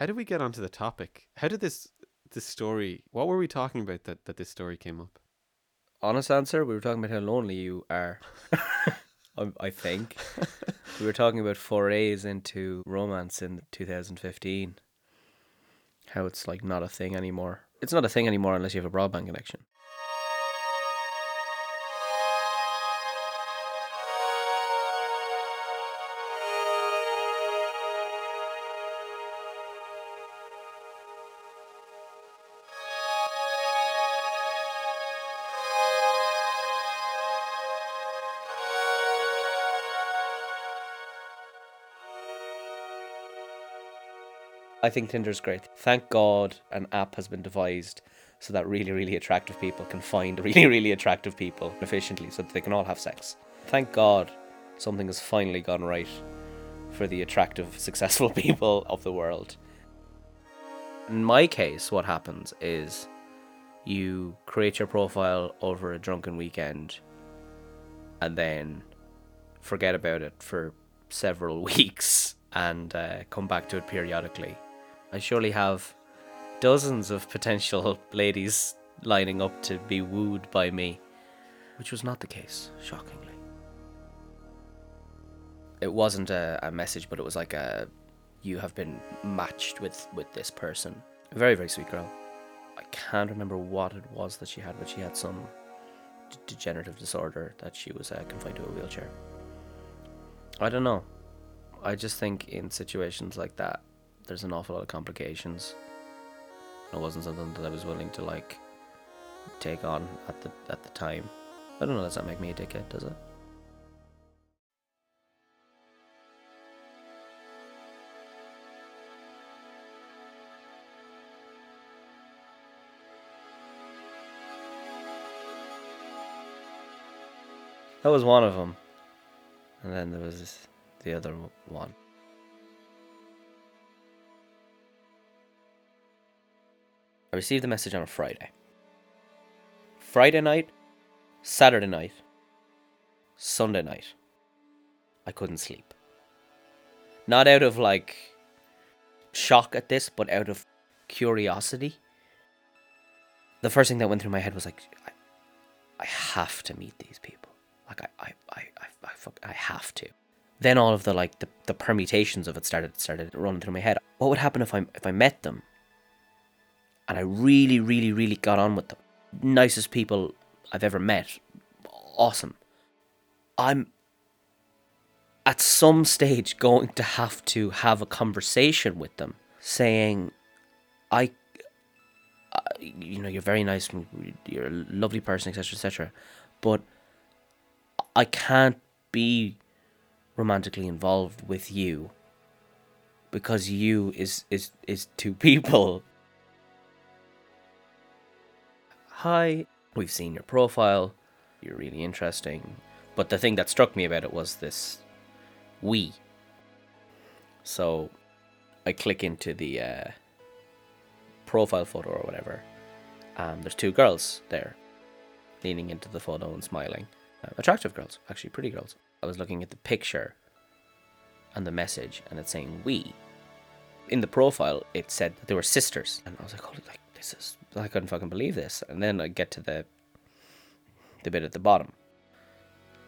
How did we get onto the topic? How did this this story? What were we talking about that that this story came up? Honest answer, we were talking about how lonely you are. I, um, I think we were talking about forays into romance in 2015. How it's like not a thing anymore. It's not a thing anymore unless you have a broadband connection. I think Tinder's great. Thank God an app has been devised so that really, really attractive people can find really, really attractive people efficiently so that they can all have sex. Thank God something has finally gone right for the attractive, successful people of the world. In my case, what happens is you create your profile over a drunken weekend and then forget about it for several weeks and uh, come back to it periodically. I surely have dozens of potential ladies lining up to be wooed by me, which was not the case, shockingly. It wasn't a, a message, but it was like a you have been matched with with this person. A very very sweet girl. I can't remember what it was that she had, but she had some d- degenerative disorder that she was uh, confined to a wheelchair. I don't know. I just think in situations like that, there's an awful lot of complications. It wasn't something that I was willing to like take on at the at the time. I don't know. Does that make me a dickhead? Does it? That was one of them, and then there was the other one. I received the message on a Friday. Friday night, Saturday night, Sunday night. I couldn't sleep. Not out of like shock at this, but out of curiosity. The first thing that went through my head was like, I, I have to meet these people. Like I, I, I, I, I, fuck, I have to. Then all of the like the, the permutations of it started started running through my head. What would happen if I if I met them and I really, really, really got on with them. Nicest people I've ever met. Awesome. I'm at some stage going to have to have a conversation with them saying, I, uh, you know, you're very nice, you're a lovely person, etc., etc., but I can't be romantically involved with you because you is is is two people hi, we've seen your profile, you're really interesting. But the thing that struck me about it was this we. So I click into the uh, profile photo or whatever. There's two girls there, leaning into the photo and smiling. Uh, attractive girls, actually, pretty girls. I was looking at the picture and the message, and it's saying we. In the profile, it said they were sisters, and I was like, "Holy, like this is I couldn't fucking believe this. And then I get to the the bit at the bottom.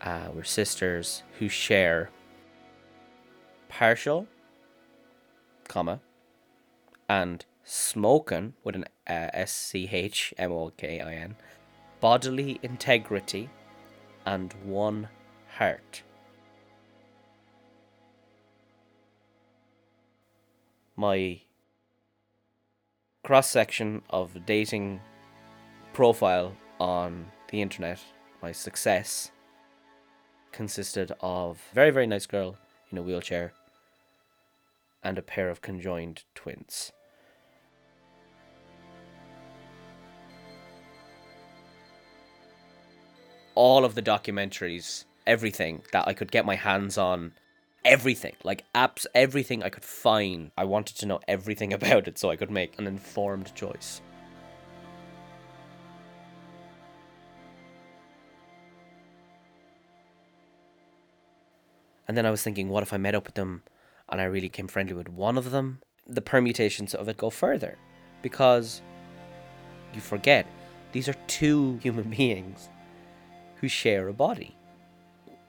Uh, we're sisters who share partial, comma, and smoking with an uh, S C H M O K I N, bodily integrity, and one heart. My cross section of dating profile on the internet, my success consisted of a very very nice girl in a wheelchair and a pair of conjoined twins. All of the documentaries, everything that I could get my hands on everything, like apps, everything I could find. I wanted to know everything about it so I could make an informed choice. And then I was thinking, what if I met up with them and I really came friendly with one of them? the permutations of it go further because you forget these are two human beings who share a body.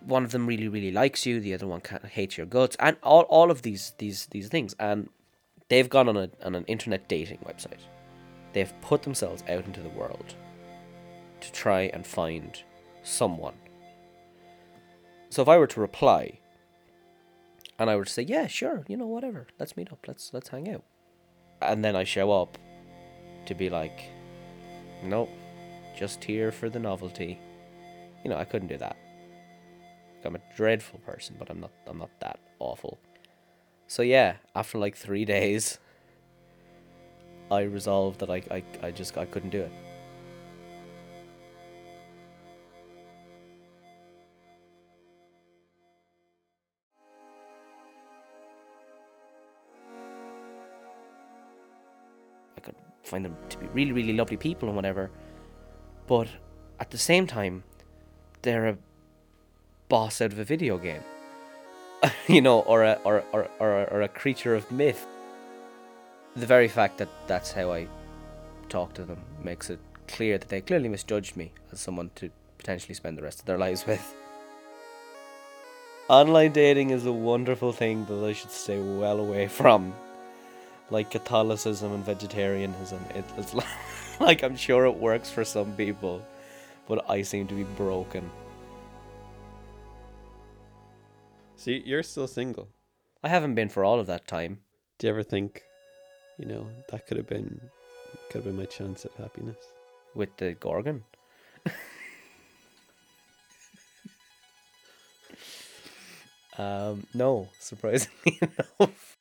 One of them really, really likes you. The other one kind of hates your guts, and all, all of these these these things. And they've gone on a on an internet dating website. They've put themselves out into the world to try and find someone. So if I were to reply, and I were to say, "Yeah, sure, you know, whatever, let's meet up, let's let's hang out," and then I show up to be like, "Nope, just here for the novelty." You know, I couldn't do that. I'm a dreadful person, but I'm not. I'm not that awful. So yeah, after like three days, I resolved that I, I, I just I couldn't do it. I could find them to be really, really lovely people and whatever, but at the same time, they're a boss out of a video game, you know, or a or or or, or a creature of myth. The very fact that that's how I talk to them makes it clear that they clearly misjudged me as someone to potentially spend the rest of their lives with. Online dating is a wonderful thing that I should stay well away from. Like Catholicism and vegetarianism, it, it's like I'm sure it works for some people, but I seem to be broken. See, you're still single. I haven't been for all of that time. Do you ever think, you know, that could have been could have been my chance at happiness? with the Gorgon. um, no, surprisingly enough.